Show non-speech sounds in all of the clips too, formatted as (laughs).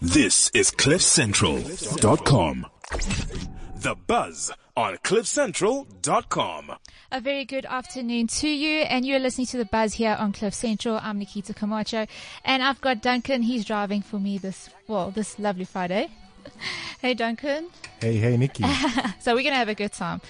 This is CliffCentral.com. The Buzz on CliffCentral.com. A very good afternoon to you, and you're listening to the Buzz here on Cliff Central. I'm Nikita Camacho, and I've got Duncan. He's driving for me this well, this lovely Friday. (laughs) hey, Duncan. Hey, hey, Nikki. (laughs) so we're gonna have a good time.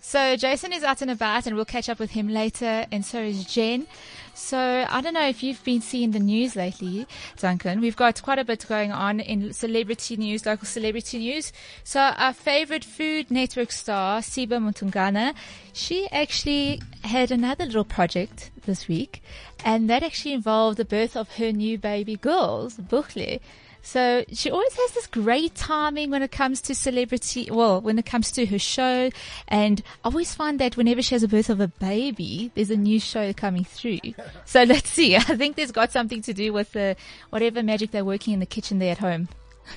So Jason is out and about, and we'll catch up with him later, and so is Jen. So I don't know if you've been seeing the news lately, Duncan. We've got quite a bit going on in celebrity news, local celebrity news. So our favorite Food Network star, Siba Mtongana, she actually had another little project this week, and that actually involved the birth of her new baby girls, Buchle. So she always has this great timing when it comes to celebrity, well, when it comes to her show. And I always find that whenever she has a birth of a baby, there's a new show coming through. So (laughs) let's see. I think there's got something to do with the, whatever magic they're working in the kitchen there at home.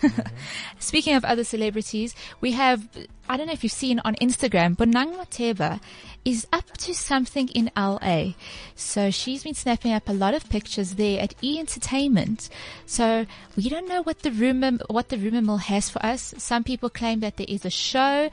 Mm-hmm. (laughs) Speaking of other celebrities, we have, I don't know if you've seen on Instagram, Bonang Matheba is up to something in LA. So she's been snapping up a lot of pictures there at E Entertainment. So we don't know what the rumor, what the rumor mill has for us. Some people claim that there is a show.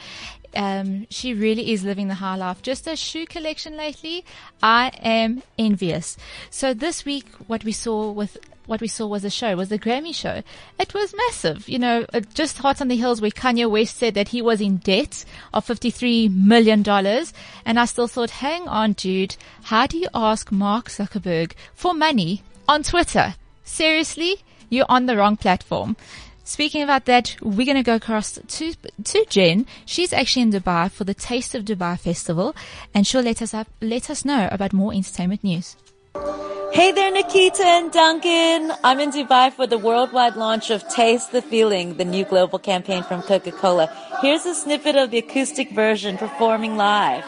Um, she really is living the high life. Just a shoe collection lately. I am envious. So this week, what we saw with what we saw was a show, was the Grammy show. It was massive. You know, uh, just Hot on the Hills where Kanye West said that he was in debt of $53 million. And I still thought, hang on, dude. How do you ask Mark Zuckerberg for money on Twitter? Seriously? You're on the wrong platform. Speaking about that, we're going to go across to, to Jen. She's actually in Dubai for the Taste of Dubai Festival and she'll let us up, let us know about more entertainment news. Hey there, Nikita and Duncan. I'm in Dubai for the worldwide launch of Taste the Feeling, the new global campaign from Coca-Cola. Here's a snippet of the acoustic version performing live.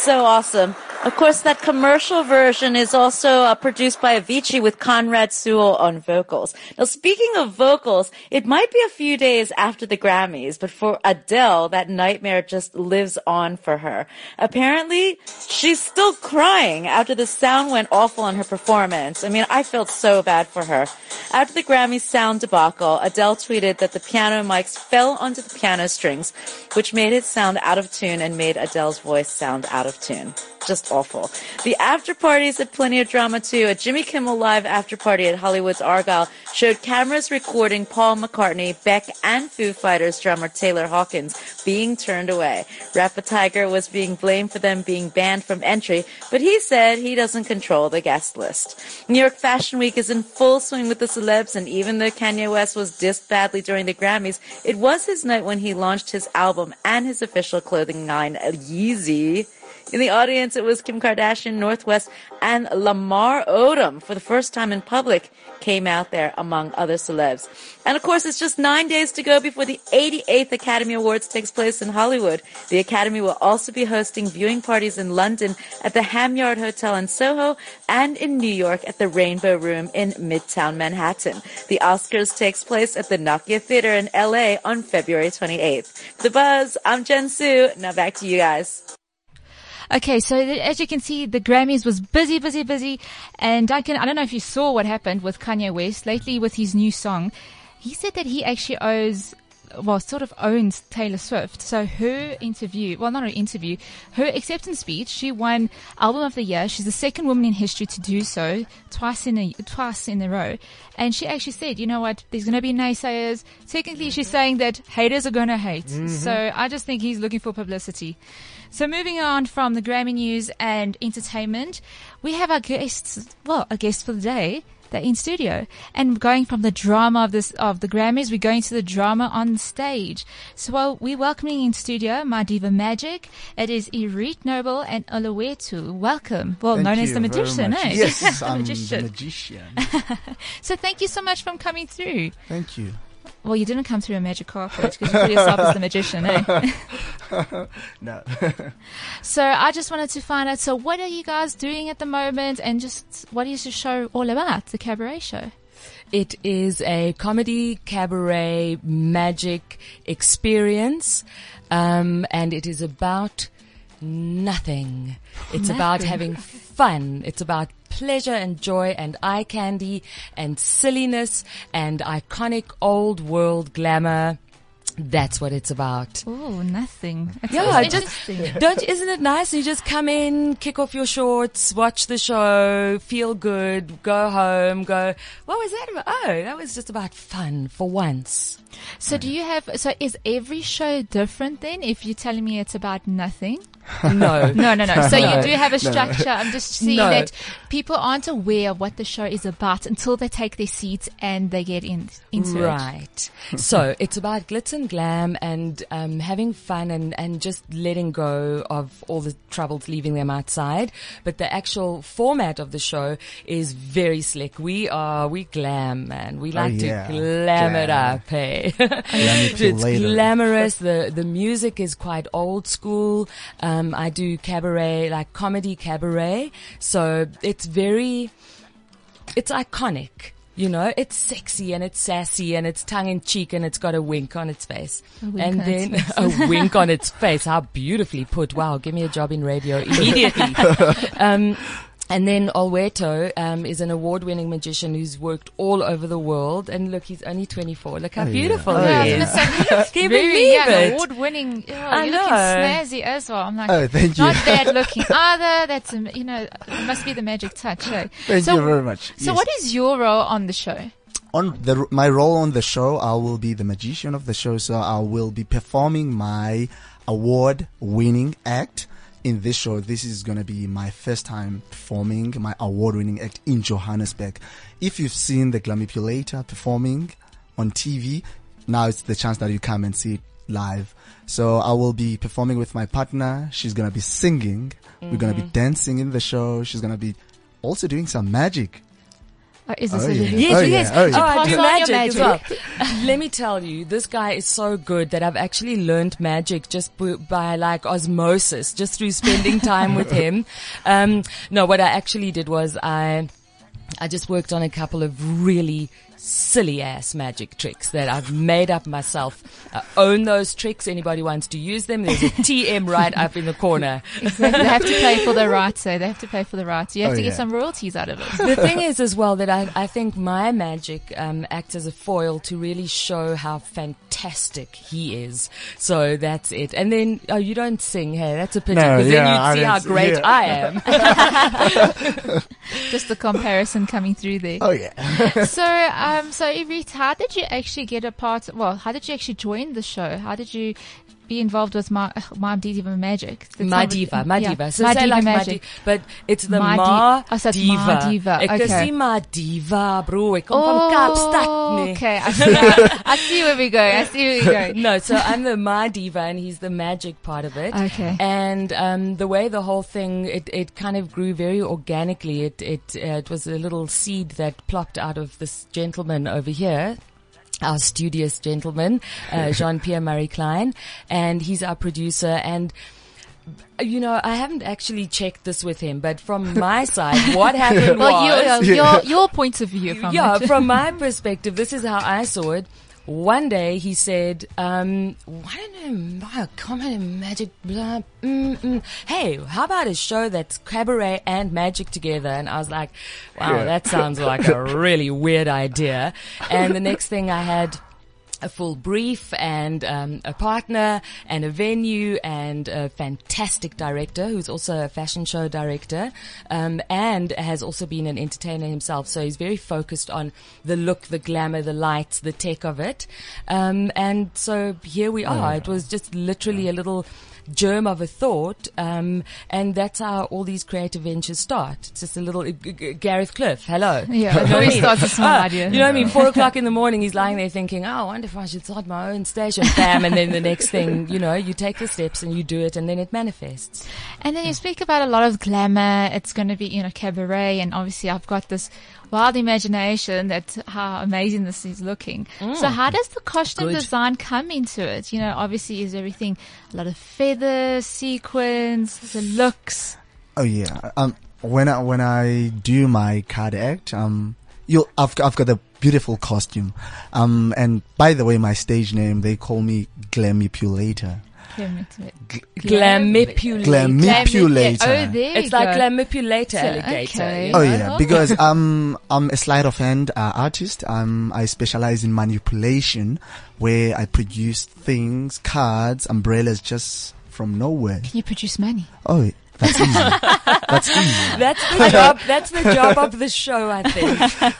So awesome. Of course, that commercial version is also uh, produced by Avicii with Conrad Sewell on vocals. Now, speaking of vocals, it might be a few days after the Grammys, but for Adele, that nightmare just lives on for her. Apparently, she's still crying after the sound went awful on her performance. I mean, I felt so bad for her. After the Grammys sound debacle, Adele tweeted that the piano mics fell onto the piano strings, which made it sound out of tune and made Adele's voice sound out of tune. Just awful. The after parties had plenty of drama too. A Jimmy Kimmel Live after party at Hollywood's Argyle showed cameras recording Paul McCartney, Beck, and Foo Fighters drummer Taylor Hawkins being turned away. Rapper Tyga was being blamed for them being banned from entry, but he said he doesn't control the guest list. New York Fashion Week is in full swing with the celebs, and even though Kanye West was dissed badly during the Grammys, it was his night when he launched his album and his official clothing line, Yeezy. In the audience, it was Kim Kardashian, North West, and Lamar Odom for the first time in public came out there among other celebs. And of course, it's just nine days to go before the 88th Academy Awards takes place in Hollywood. The Academy will also be hosting viewing parties in London at the Ham Yard Hotel in Soho and in New York at the Rainbow Room in Midtown Manhattan. The Oscars takes place at the Nokia Theater in LA on February 28th. The Buzz, I'm Jen Su. Now back to you guys. Okay, so as you can see, the Grammys was busy, busy, busy. And Duncan, I don't know if you saw what happened with Kanye West lately with his new song. He said that he actually owes well, sort of owns Taylor Swift. So her interview, well, not her interview, her acceptance speech, she won Album of the Year. She's the second woman in history to do so twice in a, twice in a row. And she actually said, you know what, there's going to be naysayers. Technically, she's saying that haters are going to hate. Mm-hmm. So I just think he's looking for publicity. So moving on from the Grammy news and entertainment, we have our guests, well, a guest for the day. They're in studio and going from the drama of this, of the Grammys, we're going to the drama on stage. So well, we're welcoming in studio my diva magic. It is Irit Noble and Oluwetu. Welcome. Well, thank known as the magician, eh? Yes, (laughs) I'm the magician. (laughs) so thank you so much for coming through. Thank you. Well, you didn't come through a magic carpet because you put yourself as the magician, eh? (laughs) No. (laughs) So I just wanted to find out. So what are you guys doing at the moment, and just what is the show all about? The cabaret show. It is a comedy cabaret magic experience, um, and it is about nothing. It's about having fun. It's about pleasure and joy and eye candy and silliness and iconic old world glamour. That's what it's about. Oh, nothing. That Yeah, just (laughs) don't. Isn't it nice? You just come in, kick off your shorts, watch the show, feel good, go home, go. What was that about? Oh, that was just about fun for once. So do you have? So is every show different then? If you're telling me it's about nothing. No, No, no, no. So you do have a structure. I'm just seeing No. that people aren't aware of what the show is about until they take their seats and they get in into it. Right. so (laughs) it's about glitz and glam and um, having fun and, and just letting go of all the troubles leaving them outside. But the actual format of the show is very slick. We are, we glam, man. We like Oh, yeah. to glam it up, hey. Glammy (laughs) it's glamorous. The, the music is quite old school. Um, I do cabaret, like comedy cabaret. So it's very, it's iconic. You know, it's sexy and it's sassy and it's tongue in cheek and it's got a wink on its face. and then (laughs) a wink on its face. How beautifully put. Wow, give me a job in radio (laughs) immediately. um, (laughs) and then Alberto um, is an award-winning magician who's worked all over the world. And look, he's only 24. Look how Oh, beautiful Oh, Yeah, he was is. gonna say, he looks Can you very believe young, it? award-winning. Oh, I you're looking know. snazzy as well. I'm like, Oh, thank you. not bad (laughs) looking either. That's you know, it must be the magic touch. Eh? Thank so, you very much. So, Yes. what is your role on the show? on the my role on the show, I will be the magician of the show. So I will be performing my award-winning act in this show. This is going to be my first time performing my award-winning act in Johannesburg. If you've seen the Glamipulator performing on TV, now it's the chance that you come and see it live. So I will be performing with my partner. She's going to be singing. We're going to be mm-hmm. dancing in the show. She's going to be also doing some magic. Oh, is this Oh, a yeah. Yes, Oh, yes. yeah. Oh, yeah. I do on your magic, as well. (laughs) Let me tell you, this guy is so good that I've actually learned magic just b- by like osmosis, just through spending time with him. (laughs) Um, no, what I actually did was I, I just worked on a couple of really silly ass magic tricks that I've made up myself. I own those tricks. Anybody wants to use them? There's a (laughs) TM right up in the corner. Exactly. They have to pay for the rights. So they have to pay for the rights. You have Oh, to get yeah. some royalties out of it. the thing is as well that I, I think my magic um, acts as a foil to really show how fantastic he is. So that's it. And then oh, you don't sing, hey? That's a pity No, because yeah, then you'd see how great yeah. I am. (laughs) Just the comparison coming through there. Oh yeah. (laughs) so, um, so Irit, how did you actually get a part? Well, how did you actually join the show? How did you be involved with my my diva magic? My not- diva, my yeah, diva. So my say diva like magic. diva, but it's the My ma di- oh, so diva. ma diva, Ek is okay. ma diva, bro. Ek kom van Kaapstad, nee. Oh, okay, I see, I see where we go. I see where we're going. (laughs) no, so I'm the my diva and he's the magic part of it. Okay. And um, the way the whole thing, it, it kind of grew very organically. It it uh, it was a little seed that plopped out of this gentleman over here. Our studious gentleman, uh, (laughs) Jean-Pierre Marie Klein, and he's our producer and you know, I haven't actually checked this with him, but from (laughs) my side, what happened Well, was, your, (laughs) your your point of view from yeah, it. from my perspective, this is how I saw it. One day he said, um, why don't I comedy magic, blah, mm, mm. hey, how about a show that's cabaret and magic together? And I was like, wow, Yeah. that sounds like a really weird idea. And the next thing I had a full brief and um, a partner and a venue and a fantastic director who's also a fashion show director um, and has also been an entertainer himself. So he's very focused on the look, the glamour, the lights, the tech of it. Um, and so here we are. It was just literally a little germ of a thought, um, and that's how all these creative ventures start. It's just a little uh, G- G- Gareth Cliff. Hello. Yeah, You know it what I always mean? starts with small Ah, idea. You know what I mean? Four o'clock (laughs) in the morning, he's lying there thinking, "Oh, I wonder if I should start my own station, bam, and then the next thing, you know, you take the steps and you do it and then it manifests. And then you speak about a lot of glamour. It's going to be, you know, cabaret. And obviously I've got this wild imagination that how amazing this is looking. So how does the costume Good. design come into it? You know, obviously is everything a lot of feathers, sequins, the looks. Oh yeah. Um, when I when I do my card act, um, you I've I've got a beautiful costume. Um, and by the way, my stage name they call me Glamipulator. Glamipulator. Glamipulator. Oh, there It's you like go. glamipulator So, alligator. okay. Oh yeah, because um I'm a sleight of hand uh, artist. Um, I specialize in manipulation, where I produce things, cards, umbrellas, just from nowhere. Can you produce money? Oh, that's easy. that's easy. That's the (laughs) job. That's the job of the show, I think.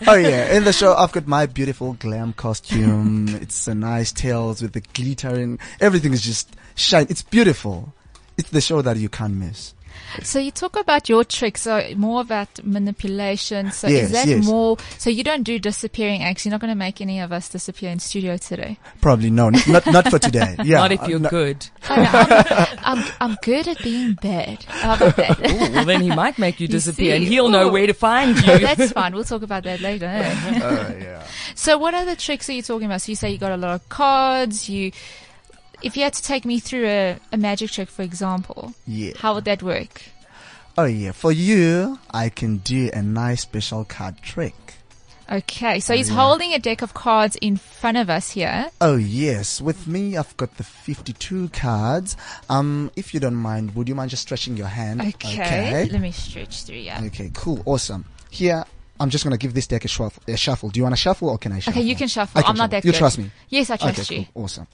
Oh yeah, in the show I've got my beautiful glam costume. it's a nice tails with the glitter and everything is just shine. It's beautiful. It's the show that you can't miss. So you talk about your tricks, so more about manipulation. So Yes, is that yes. more, so you don't do disappearing acts. You're not going to make any of us disappear in studio today. Probably no, not not for today. (laughs) Yeah, Not if you're uh, no- good. (laughs) Oh, no, I'm, I'm, I'm good at being bad. How about that? Ooh, well, then he might make you (laughs) You disappear, and he'll know where to find you. that's fine. We'll talk about that later. eh? Uh, yeah. So what other tricks are you talking about? So you say you got a lot of cards. You, if you had to take me through a, a magic trick, for example, Yeah. how would that work? Oh yeah, for you, I can do a nice special card trick. Okay, so he's yeah. holding a deck of cards in front of us here. Oh yes, with me I've got the 52 cards. Um, if you don't mind, would you mind just stretching your hand? Okay, let me stretch through. Yeah. Okay, cool, awesome. Here, I'm just gonna give this deck a shuffle. A shuffle. Do you want to shuffle or can I shuffle? Okay, you can shuffle. Can I'm not shuffle. that You good. trust me? Yes, I trust okay, you. cool, awesome.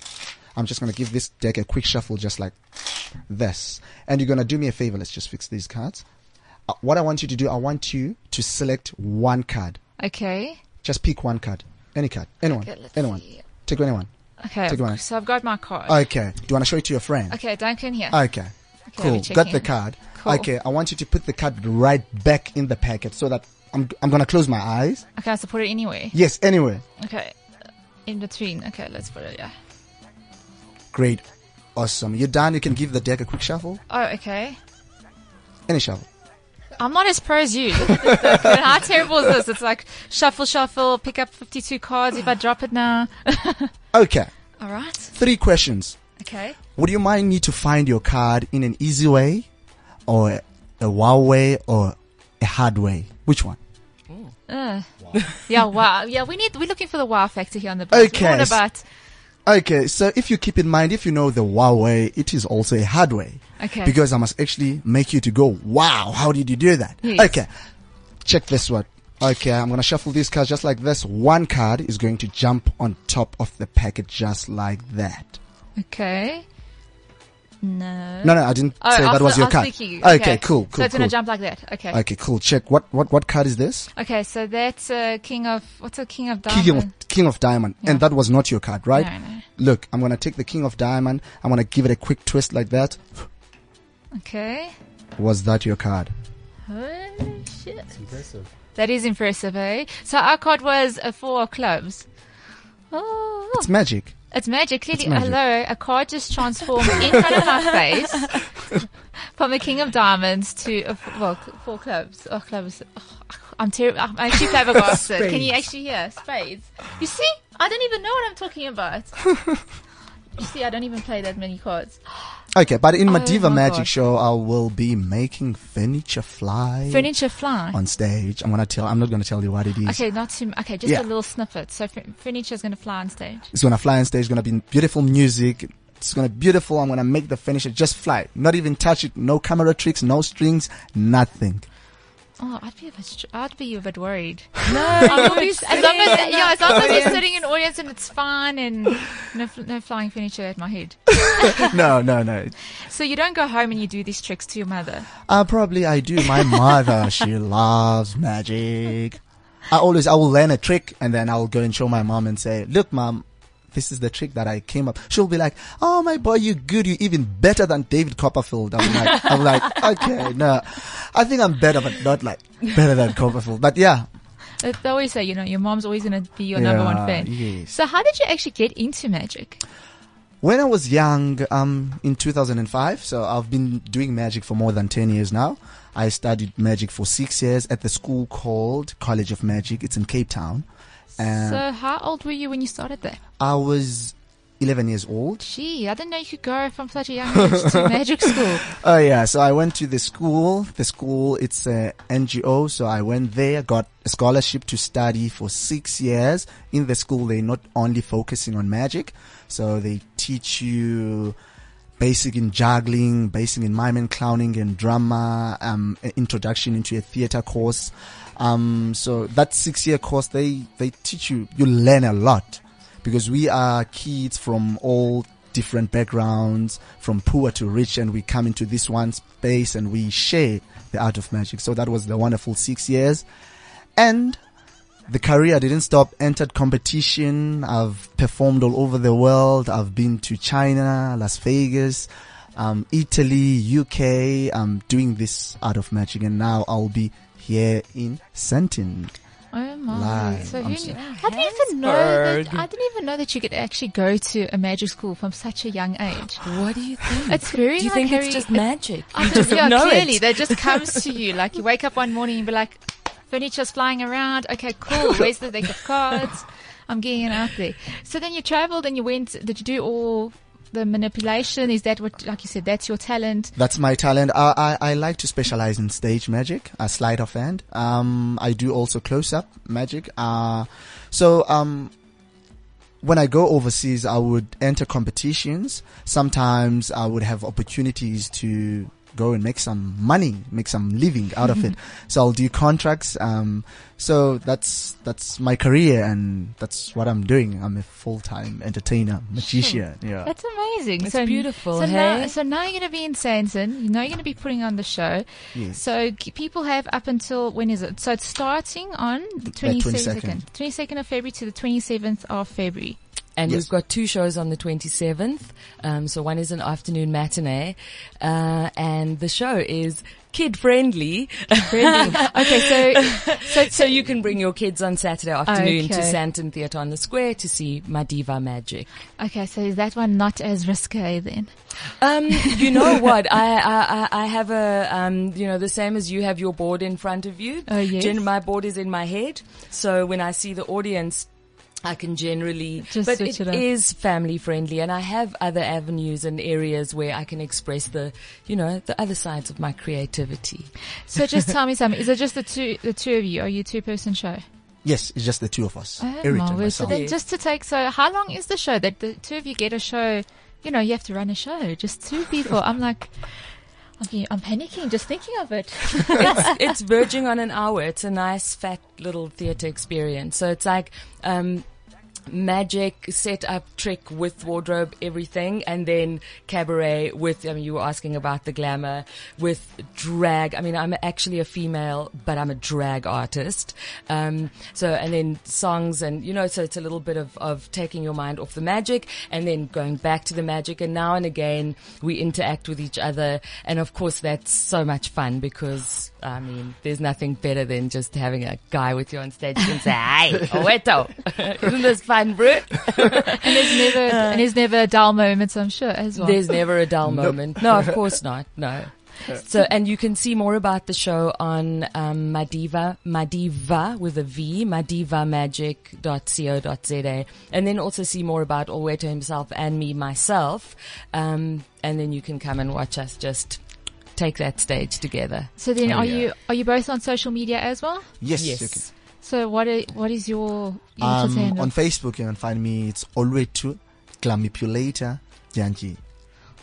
I'm just gonna give this deck a quick shuffle, just like this, and you're gonna do me a favor. Let's just fix these cards. Uh, what I want you to do, I want you to select one card. Okay. Just pick one card, any card, anyone, Okay, anyone. see. Take anyone. Okay. Take one. So I've got my card. Okay. Do you want to show it to your friend? okay, Duncan here. Okay. Okay, Cool. Got the card. Cool. Okay. I want you to put the card right back in the packet so that I'm, I'm going to close my eyes. Okay, so put it anywhere. Yes. Anyway. Okay. In between. Okay, let's put it. Yeah. Great. Awesome. You're done. You can give the deck a quick shuffle. Oh, okay. Any shuffle. I'm not as pro as you. Look at this, Duncan. How terrible is this? It's like shuffle, shuffle, pick up 52 cards. If I drop it now. (laughs) Okay. All right. Three questions. Okay. Would you mind me to find your card in an easy way or a wow way or a hard way? Which one? Uh, (laughs) yeah, wow. Yeah, we need, we're looking for the wow factor here on the bus. Okay, What about, Okay. So if you keep in mind, if you know the wow way, it is also a hard way. okay. because I must actually make you to go, wow, how did you do that? Yes. Okay, check this one. Okay, I'm gonna shuffle these cards just like this. One card is going to jump on top of the packet just like that. okay. No. No, no, I didn't Oh, say that was your card. thinking, okay. okay. cool, cool. So it's cool. gonna jump like that. Okay. Okay, cool. Check what what what card is this? Okay, so that's uh, King of what's a King of diamond? King of King of Diamond, Yeah. and that was not your card, right? No, no. Look, I'm gonna take the King of Diamond. I'm gonna give it a quick twist like that. Okay. Was that your card? Oh shit! impressive. That is impressive, eh? So our card was a four of clubs. Oh, It's magic. it's magic. Clearly, It's magic. hello, a card just transformed in front of my face (laughs) from the King of Diamonds to a, f- well, four clubs. Oh, clubs. Oh, I'm terrible. I'm actually flabbergasted. Can you actually hear spades? You see, I don't even know what I'm talking about. you see, I don't even play that many cards. Okay, but in my Oh Diva my Magic God. show, I will be making furniture fly. Furniture fly. on stage. I'm gonna tell. I'm not gonna tell you what it is. Okay, not too. Okay, just Yeah. a little snippet. So f- furniture is going to fly on stage. It's gonna fly on stage. It's gonna be beautiful music. It's gonna be beautiful. I'm gonna make the furniture just fly. Not even touch it. No camera tricks. No strings. Nothing. Oh, I'd be a bit. I'd be a bit worried. (laughs) No, I you'll be as long as yeah, as long as you're sitting in audience and it's fine and no no flying furniture at my head. (laughs) no, no, no. So you don't go home and you do these tricks to your mother. Uh, probably I do. My mother, she loves magic. I always, I will learn a trick and then I'll go and show my mom and say, look, mom, this is the trick that I came up. She'll be like, oh my boy, you good. You're even better than David Copperfield. I'm like, I'm like, (laughs) okay, no, I think I'm better, but not like better than Copperfield. But yeah, They always say, you know, your mom's always going to be your number one fan. yes. So how did you actually get into magic? When I was young, um, in 2005, so I've been doing magic for more than 10 years now. I studied magic for six years at the school called College of Magic. It's in Cape Town. And so how old were you when you started there? I was 11 years old. Gee, I didn't know you could go from such a young age to (laughs) magic school. Oh yeah, so I went to the school. The school, it's a NGO, so I went there, got a scholarship to study for six years. In the school, they're not only focusing on magic, so they teach you basic in juggling, basic in mime and clowning and drama, um, introduction into a theater course. Um, so that six year course, they, they teach you, you learn a lot because we are kids from all different backgrounds, from poor to rich, and we come into this one space and we share the art of magic. So that was the wonderful six years. And the career didn't stop, entered competition. I've performed all over the world. I've been to China, Las Vegas, um, Italy, UK. I'm doing this art of magic and now I'll be here in Sandton. Oh my! Live. So I'm who so- knew? I didn't even know that. I didn't even know that you could actually go to a magic school from such a young age. What do you think? It's very. do you like think Harry- it's just magic? I You don't just yeah, know clearly it. that just comes to you. Like you wake up one morning and be like, furniture's flying around. Okay, cool. (laughs) Where's the deck of cards? I'm getting it out there. So then you traveled and you went. Did you do all the manipulation? Is that what, like you said, that's your talent? That's my talent. I, I, I like to specialize in stage magic, a sleight of hand. Um, I do also close up magic. Uh, so, um, when I go overseas, I would enter competitions. Sometimes I would have opportunities to go and make some money, make some living out of it. (laughs) So I'll do contracts. Um, so that's, that's my career and that's what I'm doing. I'm a full-time entertainer, magician. Yeah. That's amazing. It's so beautiful, So now, so now you're going to be in Sandton. You know you're going to be putting on the show. Yes. So people have up until when is it? So it's starting on the 22nd, 22nd. 22nd of February to the 27th of February. And Yes. we've got two shows on the 27th. Um, so one is an afternoon matinee, uh, and the show is kid friendly. (laughs) okay, so so so you can bring your kids on Saturday afternoon to Sandton Theatre on the Square to see Ma Diva Magic. okay, so is that one not as risque then? Um, you know what? I, I, I- I have a, um, you know, the same as you have your board in front of you. Oh, yes. Gen- my board is in my head. So when I see the audience, I can generally, Just but switch it it up. is family friendly and I have other avenues and areas where I can express the, you know, the other sides of my creativity. So just tell me (laughs) something. Is it just the two the two of you? Are you a two person show? Yes, it's just the two of us. Oh, Eric and. So then just to take so how long is the show? That the two of you get a show you know, you have to run a show. Just two people. (laughs) I'm like I'm, getting- I'm panicking just thinking of it. (laughs) it's, (laughs) it's verging on an hour. It's a nice fat little theater experience. So it's like, um, magic set up trick with wardrobe everything and then cabaret with i mean you were asking about the glamour with drag. I mean i'm actually a female but i'm a drag artist. Um so and then songs and you know so it's a little bit of of taking your mind off the magic and then going back to the magic. And now and again we interact with each other. And of course that's so much fun because I mean, there's nothing better than just having a guy with you on stage and say, "Hey, Oweto, (laughs) isn't this fun, bro?" (laughs) and there's never and there's never a dull moments, I'm sure, as well. There's never a dull moment. No, of course not. No. (laughs) So, and you can see more about the show on um, Madiva, Madiva with a V, madivamagic.co.za, and then also see more about Olweto himself and me myself. Um, and then you can come and watch us just take that stage together. So then, Oh, are yeah. you are you both on social media as well? Yes, Yes. you can. So what are, what is your, your Um, on Facebook, you can find me. It's always to Glamipulator Janji.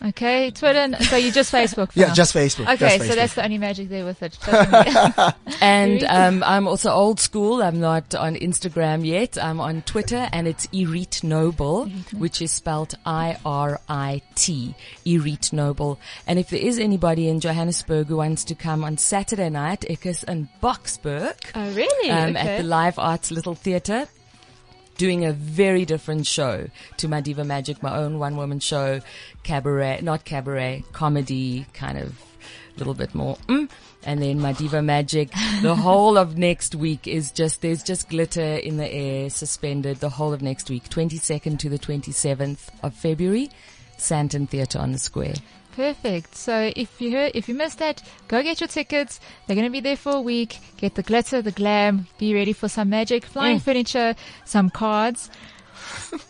Okay, Twitter. and- So you just (laughs) Facebook. Yeah, now? just Facebook. Okay, just so Facebook. that's the only magic there with it. Doesn't- (laughs) And um, I'm also old school. I'm not on Instagram yet. I'm on Twitter, and it's Irit Noble, which is spelled I-R-I-T, Irit Noble. And if there is anybody in Johannesburg who wants to come on Saturday night, Eckes and Boksburg, oh, really? um, okay. at the Live Arts Little Theatre. Doing a very different show to my Diva Magic, my own one woman show, cabaret, not cabaret, comedy, kind of a little bit more. Mm. And then my Diva Magic, the (laughs) whole of next week is just, there's just glitter in the air suspended the whole of next week, 22nd to the 27th of February, Sandton Theatre on the Square. Perfect. So if you heard, if you missed that, go get your tickets. They're going to be there for a week. Get the glitter, the glam. Be ready for some magic, flying mm. furniture, some cards.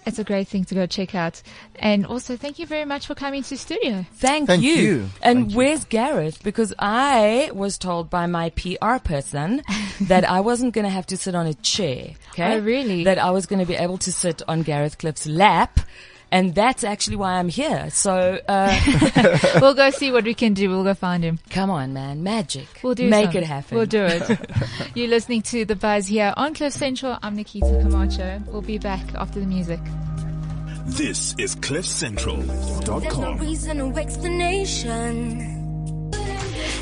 it's a great thing to go check out. And also, thank you very much for coming to studio. Thank, Thank you. you. And Thank you. where's Gareth? Because I was told by my PR person (laughs) that I wasn't going to have to sit on a chair. Okay. Oh, really? That I was going to be able to sit on Gareth Cliff's lap. And that's actually why I'm here. So, uh, (laughs) we'll go see what we can do. We'll go find him. come on, man. Magic. We'll do Make some. it happen. We'll do it. (laughs) You're listening to The Buzz here on Cliff Central. I'm Nikita Camacho. We'll be back after the music. This is There's no CliffCentral.com. reason or explanation.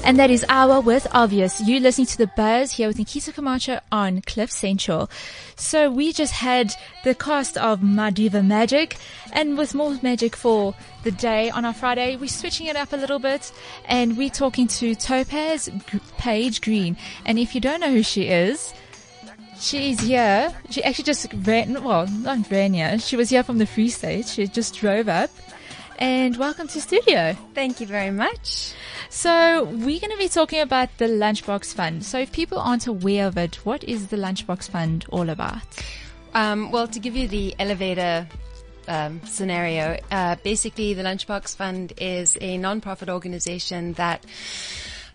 And that is Hour with Obvious. You listening to The Buzz here with Nikita Camacho on Cliff Central. So we just had the cast of Ma Diva Magic and with more magic for the day on our Friday, we're switching it up a little bit and we're talking to Topaz Page Green. And if you don't know who she is, She's here. She actually just ran, well, not ran here. She was here from the Free State. She just drove up. And welcome to studio. Thank you very much. So we're going to be talking about the Lunchbox Fund. So if people aren't aware of it, what is the Lunchbox Fund all about? Um, well, to give you the elevator um, scenario, uh, basically the Lunchbox Fund is a non-profit organization that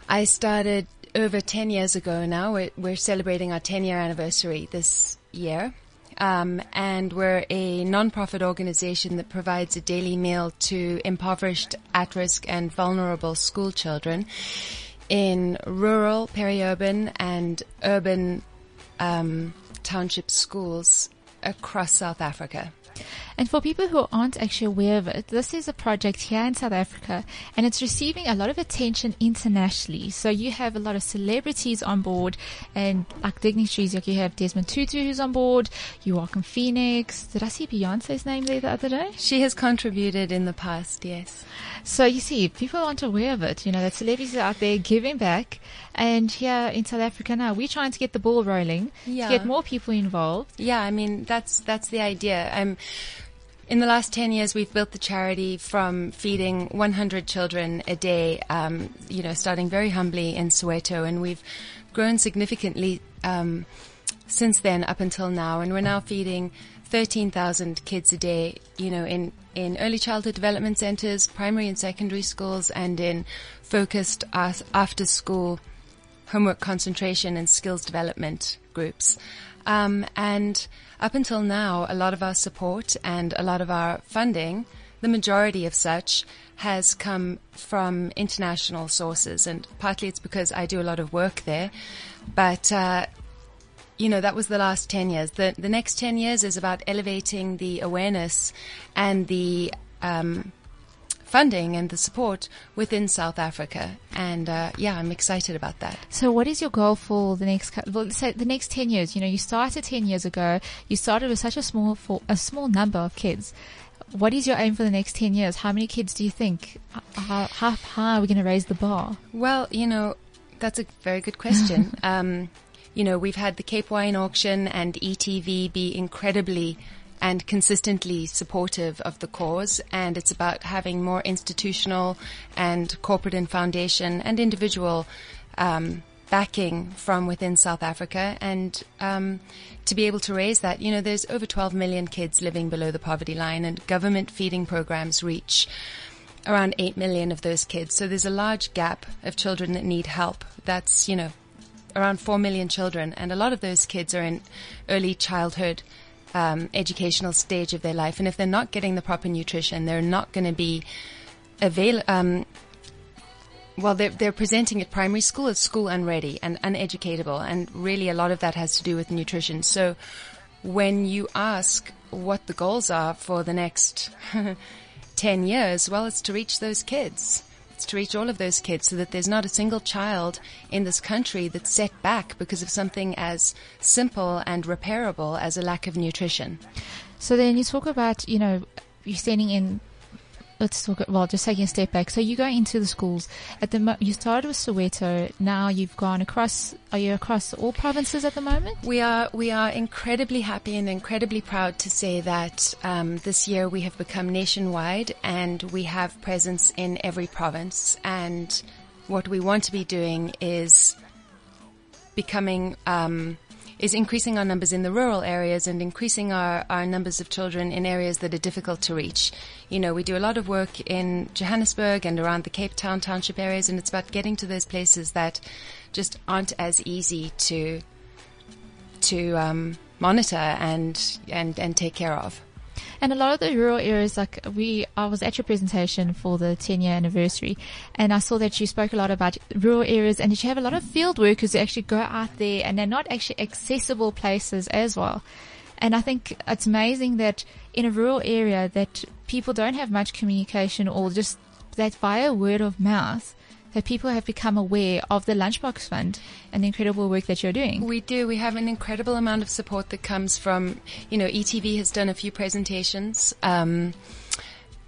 I started over 10 years ago now. We're, we're celebrating our 10 year anniversary this year. Um, and we're a non-profit organization that provides a daily meal to impoverished, at-risk, and vulnerable school children in rural, peri-urban, and urban um, township schools across South Africa. And for people who aren't actually aware of it, this is a project here in South Africa and it's receiving a lot of attention internationally. So you have a lot of celebrities on board and like dignitaries, like you have Desmond Tutu who's on board, Joaquin Phoenix. Did I see Beyonce's name there the other day? She has contributed in the past, yes. So you see, people aren't aware of it. You know, that celebrities are out there giving back. And here in South Africa now, we're trying to get the ball rolling Yeah. to get more people involved. Yeah, I mean that's that's the idea. Um, in the last ten years, we've built the charity from feeding 100 children a day. Um, you know, starting very humbly in Soweto, and we've grown significantly um, since then up until now, and we're now feeding 13,000 kids a day. You know, in in early childhood development centers, primary and secondary schools, and in focused after school homework concentration and skills development groups. Um, and up until now, a lot of our support and a lot of our funding, the majority of such, has come from international sources. And partly it's because I do a lot of work there. But, uh, you know, that was the last 10 years. The, the next 10 years is about elevating the awareness and the, um, funding and the support within South Africa. And, uh, yeah, I'm excited about that. So what is your goal for the next, well, say the next 10 years? You know, you started 10 years ago. You started with such a small, for a small number of kids. What is your aim for the next 10 years? How many kids do you think? How, how high are we going to raise the bar? Well, you know, that's a very good question. (laughs) um, you know, we've had the Cape Wine auction and ETV be incredibly and consistently supportive of the cause, and it's about having more institutional and corporate and foundation and individual um, backing from within South Africa, and um, to be able to raise that, you know, there's over 12 million kids living below the poverty line, and government feeding programs reach around 8 million of those kids. So there's a large gap of children that need help. That's, you know, around 4 million children. And a lot of those kids are in early childhood um, educational stage of their life. And if they're not getting the proper nutrition, they're not going to be available. um, well, they're, they're presenting at primary school as school unready and uneducatable. And really a lot of that has to do with nutrition. So when you ask what the goals are for the next (laughs) 10 years, well, it's to reach those kids. It's to reach all of those kids so that there's not a single child in this country that's set back because of something as simple and repairable as a lack of nutrition. So then you talk about, you know, you're sending in let's talk. Well, just taking a step back. So you go into the schools at the. Mo- you started with Soweto. Now you've gone across. Are you across all provinces at the moment? We are we are incredibly happy and incredibly proud to say that um, this year we have become nationwide and we have presence in every province. And what we want to be doing is becoming um, is increasing our numbers in the rural areas and increasing our, our numbers of children in areas that are difficult to reach. You know, we do a lot of work in Johannesburg and around the Cape Town township areas, and it's about getting to those places that just aren't as easy to to um, monitor and and and take care of. And a lot of the rural areas, like we, I was at your presentation for the 10 year anniversary and I saw that you spoke a lot about rural areas and that you have a lot of field workers who actually go out there and they're not actually accessible places as well. And I think it's amazing that in a rural area that people don't have much communication or just that via word of mouth that people have become aware of the Lunchbox Fund and the incredible work that you're doing. We do. We have an incredible amount of support that comes from, you know, ETV has done a few presentations, um,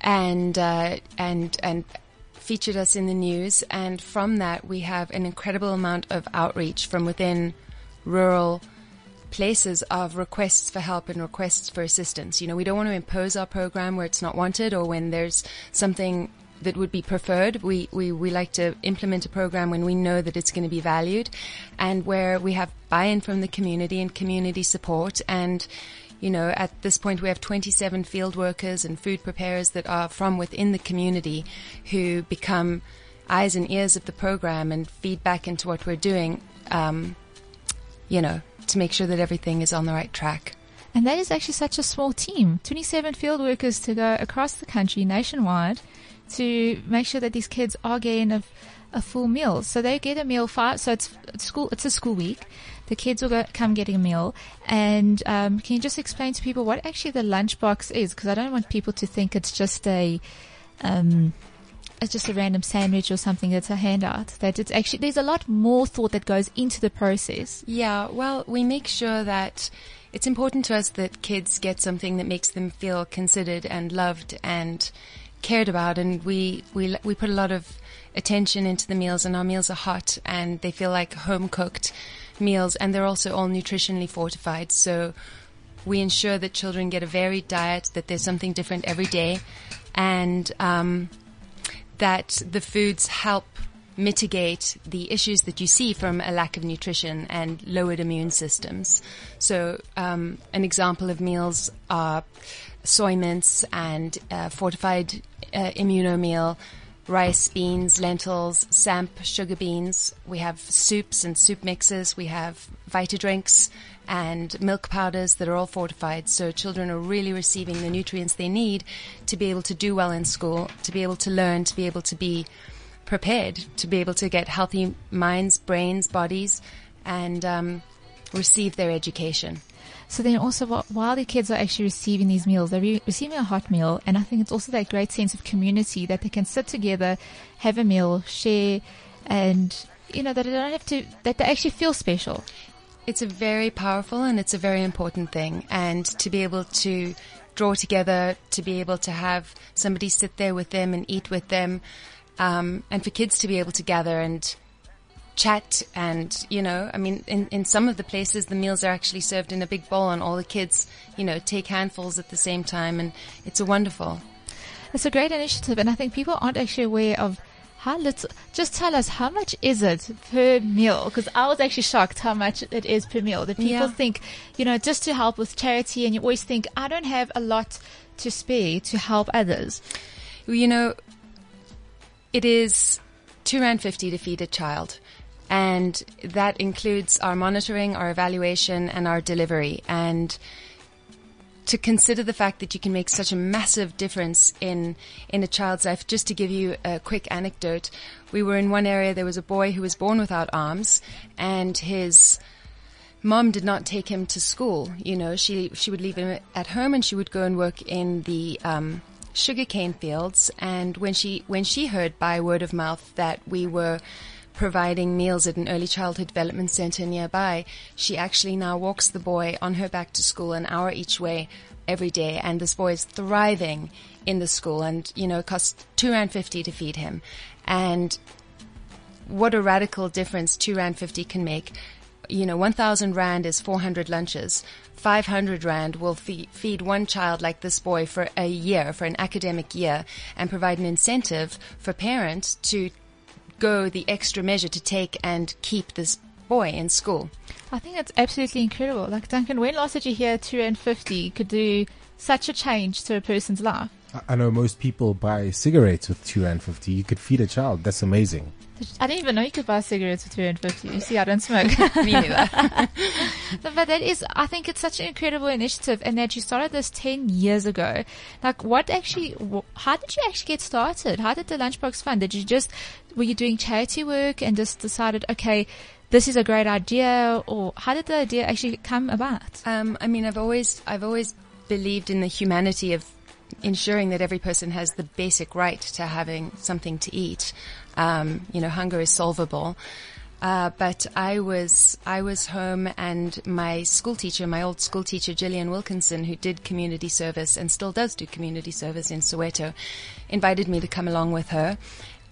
and uh, and and featured us in the news, and from that we have an incredible amount of outreach from within rural places of requests for help and requests for assistance. You know, we don't want to impose our program where it's not wanted or when there's something that would be preferred. We, we, we like to implement a program when we know that it's going to be valued and where we have buy-in from the community and community support. And, you know, at this point we have 27 field workers and food preparers that are from within the community who become eyes and ears of the program and feedback into what we're doing, um, you know, to make sure that everything is on the right track. And that is actually such a small team. 27 field workers to go across the country nationwide to make sure that these kids are getting a, a full meal. So they get a meal five. So it's, school. It's a school week. The kids will go, come getting a meal. And um, can you just explain to people what actually the lunchbox is? Because I don't want people to think it's just a um, it's just a random sandwich or something that's a handout. That it's actually there's a lot more thought that goes into the process. Yeah, well, we make sure that it's important to us that kids get something that makes them feel considered and loved and cared about, and we we we put a lot of attention into the meals, and our meals are hot and they feel like home cooked meals, and they're also all nutritionally fortified. So we ensure that children get a varied diet, that there's something different every day, and um, that the foods help mitigate the issues that you see from a lack of nutrition and lowered immune systems. So, um, an example of meals are soy mince and uh, fortified uh, immuno meal, rice, beans, lentils, samp, sugar beans. We have soups and soup mixes. We have Vita drinks and milk powders that are all fortified. So children are really receiving the nutrients they need to be able to do well in school, to be able to learn, to be able to be prepared, to be able to get healthy minds, brains, bodies, and um, receive their education. So then also while the kids are actually receiving these meals, they're re- receiving a hot meal. And I think it's also that great sense of community that they can sit together, have a meal, share, and, you know, that they don't have to, that they actually feel special. It's a very powerful and it's a very important thing. And to be able to draw together, to be able to have somebody sit there with them and eat with them, um, and for kids to be able to gather and chat and you know i mean in, in some of the places the meals are actually served in a big bowl and all the kids you know take handfuls at the same time and it's a wonderful It's a great initiative, and I think people aren't actually aware of how little. Just tell us how much is it per meal? Because I was actually shocked how much it is per meal. That people Yeah. think, you know, just to help with charity, and you always think, I don't have a lot to spare to help others. you know it is two rand fifty to feed a child and that includes our monitoring our evaluation and our delivery and to consider the fact that you can make such a massive difference in in a child's life. Just to give you a quick anecdote, we were in one area. There was a boy who was born without arms, and his mom did not take him to school. You know, she she would leave him at home, and she would go and work in the um, sugarcane fields. And when she when she heard by word of mouth that we were providing meals at an early childhood development center nearby, she actually now walks the boy on her back to school an hour each way every day. And this boy is thriving in the school and, you know, it costs two rand fifty to feed him. And what a radical difference two rand fifty can make. You know, one thousand rand is four hundred lunches. Five hundred rand will feed, feed one child like this boy for a year, for an academic year, and provide an incentive for parents to go the extra measure to take and keep this boy in school. I think that's absolutely incredible. Like Duncan, when last did you hear two and fifty could do such a change to a person's life? I- I know most people buy cigarettes with two rand fifty. You could feed a child. That's amazing. I didn't even know you could buy cigarettes for two and fifty. You see, I don't smoke. (laughs) (laughs) Me neither. (laughs) But that is, I think it's such an incredible initiative, and that you started this ten years ago. Like, what actually? How did you actually get started? How did the Lunchbox Fund? Did you just were you doing charity work and just decided, okay, this is a great idea, or how did the idea actually come about? Um, I mean, I've always, I've always believed in the humanity of ensuring that every person has the basic right to having something to eat. Um, you know, hunger is solvable. Uh, but I was I was home, and my school teacher, my old school teacher Gillian Wilkinson, who did community service and still does do community service in Soweto, invited me to come along with her,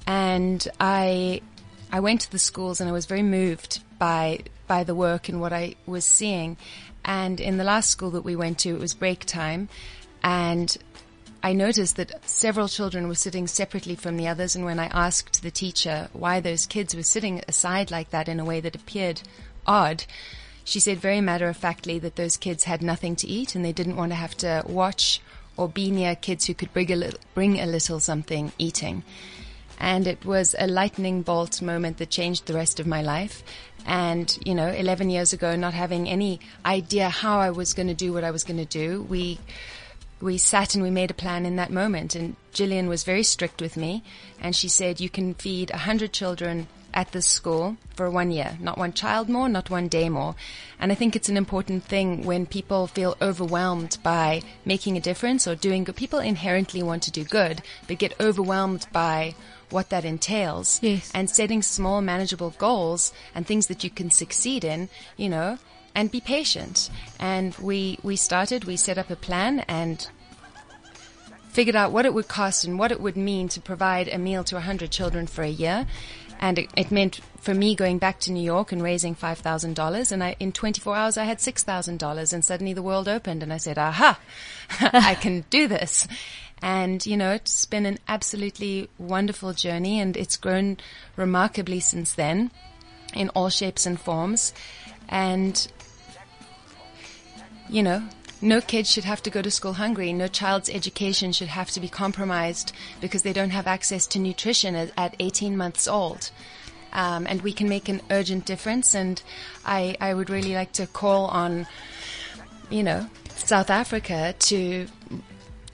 and I I went to the schools and I was very moved by by the work and what I was seeing. And in the last school that we went to, it was break time, and I noticed that several children were sitting separately from the others. And when I asked the teacher why those kids were sitting aside like that in a way that appeared odd, she said very matter of factly that those kids had nothing to eat and they didn't want to have to watch or be near kids who could bring a little, bring a little something eating. And it was a lightning bolt moment that changed the rest of my life. And, you know, 11 years ago, not having any idea how I was going to do what I was going to do, we, we sat and we made a plan in that moment. And Gillian was very strict with me. And she said, you can feed 100 children at this school for one year. Not one child more, not one day more. And I think it's an important thing when people feel overwhelmed by making a difference or doing good. People inherently want to do good, but get overwhelmed by what that entails. Yes. And setting small, manageable goals and things that you can succeed in, you know, and be patient. And we, we started, we set up a plan and figured out what it would cost and what it would mean to provide a meal to 100 children for a year. And it, it meant for me going back to New York and raising $5,000. And I, in 24 hours, I had $6,000 and suddenly the world opened and I said, aha, (laughs) I can do this. And, you know, it's been an absolutely wonderful journey and it's grown remarkably since then in all shapes and forms. And you know, no kid should have to go to school hungry. No child's education should have to be compromised because they don't have access to nutrition at, at 18 months old. Um, and we can make an urgent difference. And I, I would really like to call on, you know, South Africa to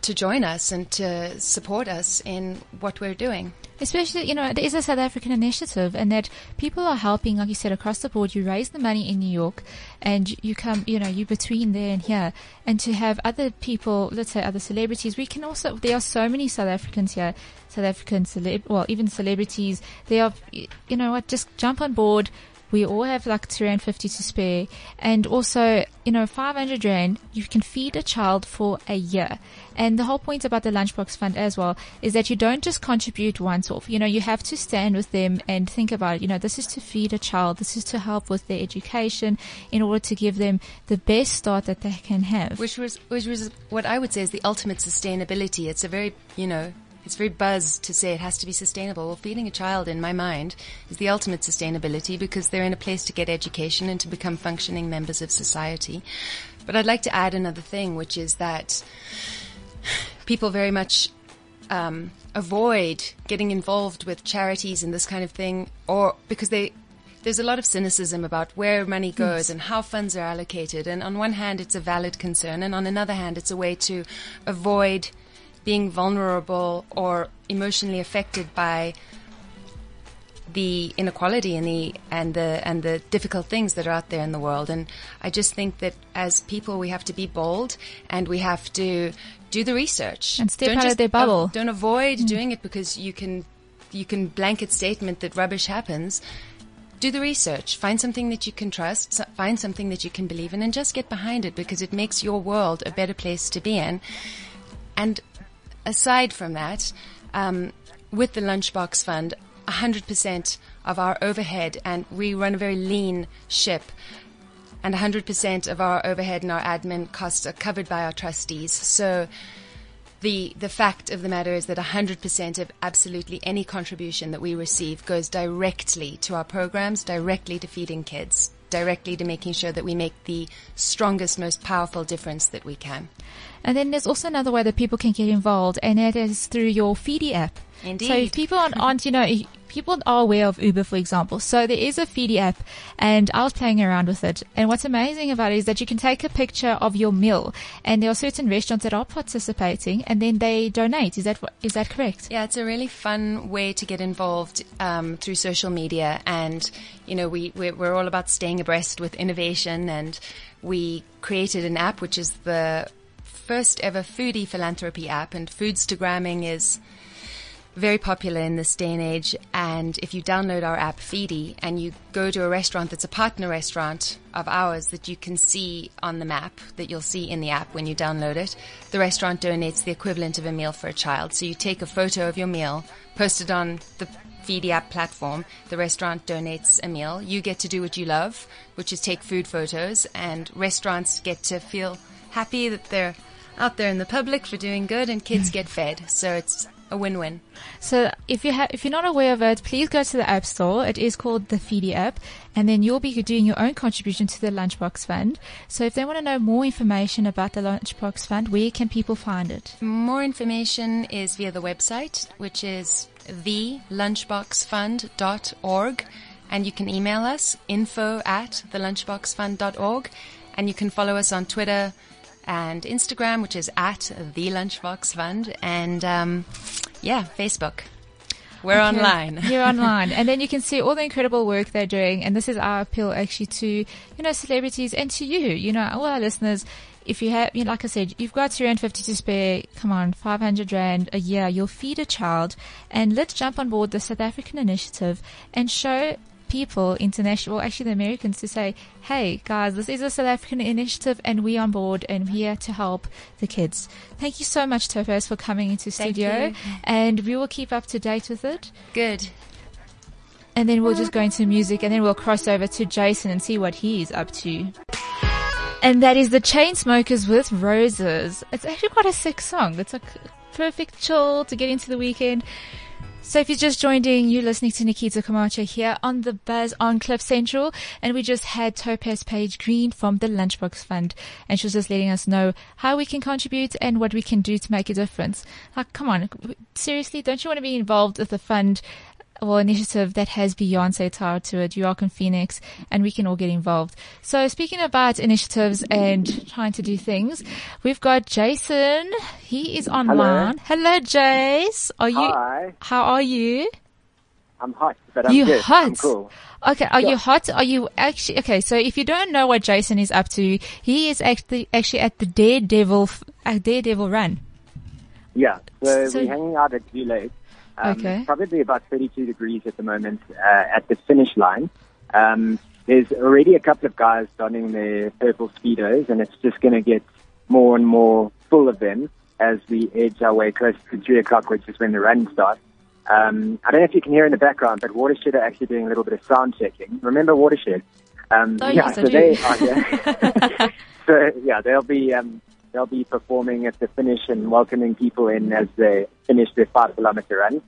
to join us and to support us in what we're doing. Especially, you know, it is a South African initiative and that people are helping, like you said, across the board. You raise the money in New York and you come, you know, you between there and here. And to have other people, let's say other celebrities, we can also, there are so many South Africans here, South African celeb, well, even celebrities. They are, you know what, just jump on board. We all have like 250 to spare. And also, you know, 500 rand, you can feed a child for a year. And the whole point about the Lunchbox Fund as well is that you don't just contribute once off. You know, you have to stand with them and think about, it. you know, this is to feed a child. This is to help with their education in order to give them the best start that they can have. Which was, which was what I would say is the ultimate sustainability. It's a very, you know, it's very buzz to say it has to be sustainable. Well, feeding a child, in my mind, is the ultimate sustainability because they're in a place to get education and to become functioning members of society. But I'd like to add another thing, which is that people very much um, avoid getting involved with charities and this kind of thing, or because they there's a lot of cynicism about where money goes and how funds are allocated. And on one hand, it's a valid concern, and on another hand, it's a way to avoid being vulnerable or emotionally affected by the inequality and the and the and the difficult things that are out there in the world. And I just think that as people, we have to be bold and we have to do the research And step Don't out of their bubble. don't avoid mm. doing it because you can you can blanket statement that rubbish happens. do the research, find something that you can trust, find something that you can believe in, and just get behind it because it makes your world a better place to be in. And aside from that, um, with the Lunchbox Fund, 100% of our overhead, and we run a very lean ship, and 100% of our overhead and our admin costs are covered by our trustees. So the the fact of the matter is that 100% of absolutely any contribution that we receive goes directly to our programs, directly to feeding kids, directly to making sure that we make the strongest, most powerful difference that we can. And then there's also another way that people can get involved, and that is through your Feedie app. Indeed. So if people aren't, aren't, you know, people are aware of Uber, for example. So there is a Feedie app, and I was playing around with it. And what's amazing about it is that you can take a picture of your meal, and there are certain restaurants that are participating, and then they donate. Is that is that correct? Yeah, it's a really fun way to get involved um, through social media, and you know we we're, we're all about staying abreast with innovation, and we created an app which is the first ever foodie philanthropy app, and foodstagramming is very popular in this day and age. And if you download our app Feedie and you go to a restaurant that's a partner restaurant of ours that you can see on the map, that you'll see in the app when you download it, the restaurant donates the equivalent of a meal for a child. So you take a photo of your meal, post it on the Feedie app platform. The restaurant donates a meal. You get to do what you love, which is take food photos, and restaurants get to feel happy that they're out there in the public for doing good, and kids get fed. So it's a win-win. So if you ha- if you're not aware of it, please go to the App Store. It is called the Feedie app, and then you'll be doing your own contribution to the Lunchbox Fund. So if they want to know more information about the Lunchbox Fund, where can people find it? More information is via the website, which is thelunchboxfund.org. And you can email us info at thelunchboxfund.org. And you can follow us on Twitter and Instagram, which is at the Lunchbox Fund. And um, yeah, Facebook. We're Okay. online. You're (laughs) online, and then you can see all the incredible work they're doing. And this is our appeal, actually, to you know celebrities and to you, you know, all our listeners. If you have, you know, like I said, you've got three hundred fifty to spare. Come on, five hundred rand a year. You'll feed a child, and let's jump on board the South African initiative and show people international, well, actually the Americans, to say, "Hey guys, this is a South African initiative, and we on board, and we're here to help the kids." Thank you so much, Topaz, for coming into Thank studio, you. and we will keep up to date with it Good. and then we'll just go into music and then we'll cross over to Jason and see what he's up to. And that is the Chainsmokers with Roses. It's actually quite a sick song. It's like perfect chill to get into the weekend. So if you're just joining, in, you're listening to Nikita Camacho here on the Buzz on Cliff Central, and we just had Topaz Page Green from the Lunchbox Fund, and she was just letting us know how we can contribute and what we can do to make a difference. Like, come on, seriously, don't you want to be involved with the fund or initiative that has Beyonce tied to it, and Phoenix, and we can all get involved. So speaking about initiatives and trying to do things, we've got Jason. He is online. Hello, Jace. Are you? Hi. How are you? I'm hot, but I'm you good. hot? I'm cool. Okay, are you hot? Are you actually okay? So if you don't know what Jason is up to, he is actually actually at the Daredevil uh, Daredevil run. Yeah. So, So- we're hanging out at Zoo Lake. Um, Okay. Probably about 32 degrees at the moment uh, at the finish line. Um, there's already a couple of guys donning their purple speedos, and it's just going to get more and more full of them as we edge our way close to three o'clock, which is when the run starts. Um, I don't know if you can hear in the background, but Watershed are actually doing a little bit of sound checking. Remember Watershed? Um, Oh, yeah, yes, so they are here. (laughs) (laughs) so yeah, they'll be um, they'll be performing at the finish and welcoming people in as they finish their five kilometer run.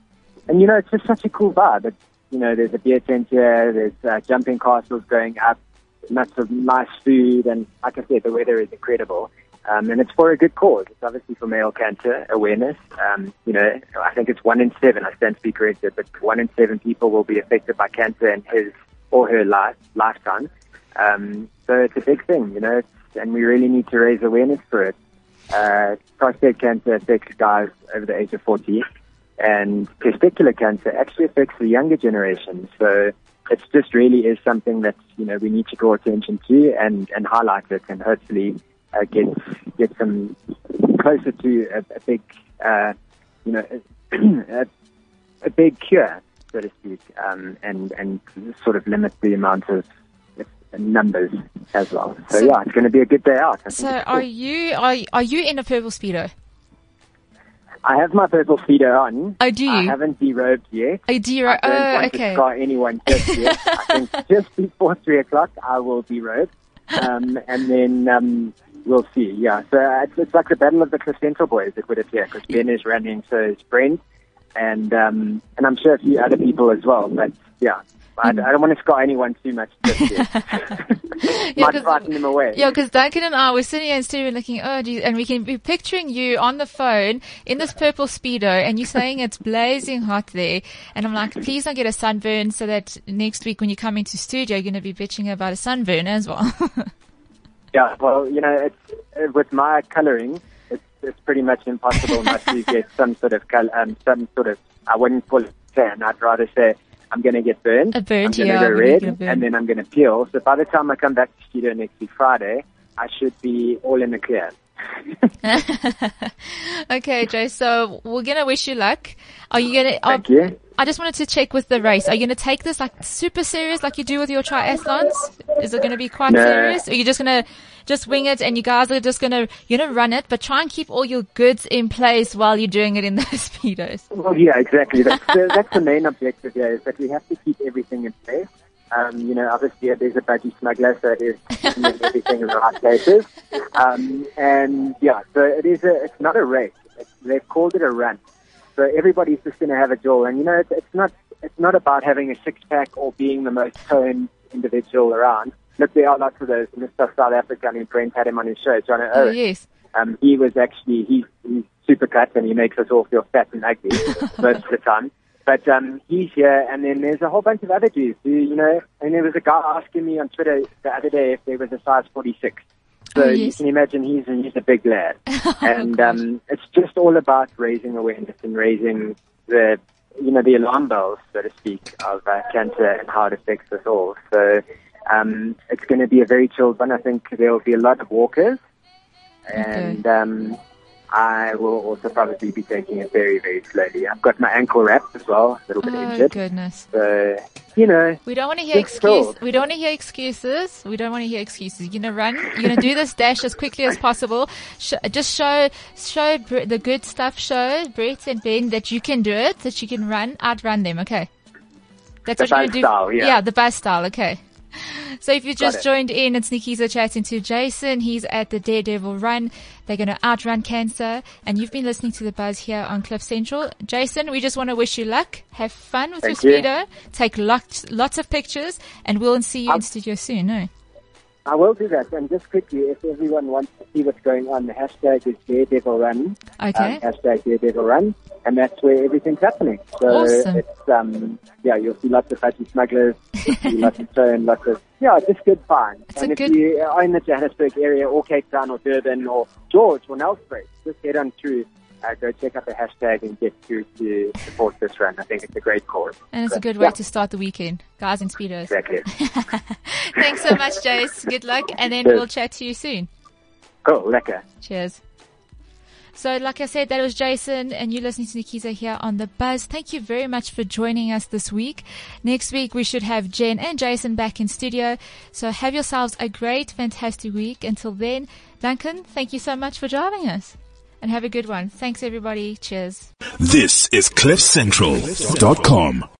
And you know, it's just such a cool vibe. It's, you know, there's a beer tent here, there's uh, jumping castles going up, lots of nice food, and like I said, the weather is incredible. Um, and it's for a good cause. It's obviously for male cancer awareness. Um, you know, I think it's one in seven. I stand to be corrected, but one in seven people will be affected by cancer in his or her life lifetime. Um, so it's a big thing, you know, it's, and we really need to raise awareness for it. Uh, prostate cancer affects guys over the age of 40, and testicular cancer actually affects the younger generation. So it just really is something that you know we need to draw attention to and and highlight it, and hopefully uh, get get some closer to a, a big uh, you know a, (clears throat) a big cure so to speak, um, and and sort of limit the amount of numbers as well. So, So- yeah, it's going to be a good day out. I So are cool. you are are you in a purple speedo? I have my purple speedo on. Oh, do I haven't derobed yet. Oh, do you? I don't Oh, want okay. to scar anyone just yet. (laughs) I think just before three o'clock, I will derobe, um, and then um, we'll see. Yeah, so it's, it's like the battle of the Central boys. It would appear because Ben is running, so is Brent, and um, and I'm sure a few other people as well. But yeah. I, I don't want to scar anyone too much just (laughs) yet. Yeah, Might frighten them away. Yeah, because Duncan and I were sitting here in studio looking, oh, geez, and we can be picturing you on the phone in this purple speedo, and you're saying it's blazing hot there, and I'm like, please don't get a sunburn, so that next week when you come into studio, you're going to be bitching about a sunburn as well. (laughs) Yeah, well, you know, it's uh, with my colouring, it's, it's pretty much impossible not to get (laughs) some sort of col- um, some sort of. I wouldn't call it tan. I'd rather say I'm going to get burned. A burnt, I'm going to yeah, go red, gonna and then I'm going to peel. So by the time I come back to studio next week Friday, I should be all in the clear. (laughs) okay, Jay, so we're going to wish you luck. Are you going to, Thank you. I just wanted to check with the race. Are you going to take this like super serious like you do with your triathlons? Is it going to be quite No. serious? Or are you just going to just wing it and you guys are just going to, you know, run it, but try and keep all your goods in place while you're doing it in (laughs) those speedos? Well, yeah, exactly. That's the, that's the main objective here is that we have to keep everything in place. Um, you know, obviously there's a budgie smuggler, so it is everything in the right places. Um, and yeah, so it is a, it's not a race. It's, they've called it a run. So everybody's just going to have a jewel. And you know, it's, it's not, it's not about having a six pack or being the most toned individual around. Look, there are lots of those. Mr. South Africa, I mean, Brent had him on his show, John Oh, Owen yes. um, he was actually he's, he's super cut and he makes us all feel fat and ugly (laughs) most of the time. But um, he's here, and then there's a whole bunch of other dudes who, you know, and there was a guy asking me on Twitter the other day if there was a size 46. So Oh, you can imagine he's a, he's a big lad, (laughs) and um, it's just all about raising awareness and raising the, you know, the alarm bells, so to speak, of uh, cancer and how it affects us all. So um, it's going to be a very chilled one. I think there will be a lot of walkers. And um, I will also probably be taking it very, very slowly. I've got my ankle wrapped as well, a little bit Oh, injured. goodness. So, you know, We don't want to hear excuses. We don't want to hear excuses. We don't want to hear excuses. You're gonna run. You're gonna do this dash as quickly as possible. Sh- just show, show Bre- the good stuff. Show Brett and Ben that you can do it. That you can run, outrun them. Okay. That's The what you're gonna do. style, yeah. the buzz style. Okay. (laughs) So if you just joined in, it's Nikiza chatting to Jason. He's at the Daredevil Run. They're going to outrun cancer. And you've been listening to the buzz here on Cliff Central. Jason, we just want to wish you luck. Have fun with Thank your you. Take lots, lots of pictures and we'll see you in Um, studio soon. No? I will do that. And just quickly, if everyone wants to see what's going on, the hashtag is Daredevil Run. Okay. Um, hashtag Daredevil Run. And that's where everything's happening. So Awesome. it's, um, yeah, you'll see lots of budgie smugglers, (laughs) you'll see lots of tone, lots of, yeah, just good fun. It's and a if good- you are in the Johannesburg area or Cape Town or Durban or George or Nelspruit, just head on through. Uh, go check out the hashtag and get through to support this run. I think it's a great cause. And it's a good way yeah, to start the weekend. Guys in speedos. Exactly. (laughs) Thanks so much, Jace. Good luck. And then Cheers. we'll chat to you soon. Cool, lekker. Cheers. So, like I said, that was Jason, and you're listening to Nikiza here on The Buzz. Thank you very much for joining us this week. Next week, we should have Jen and Jason back in studio. So, have yourselves a great, fantastic week. Until then, Duncan, thank you so much for driving us. And have a good one. Thanks, everybody. Cheers. This is CliffCentral.com.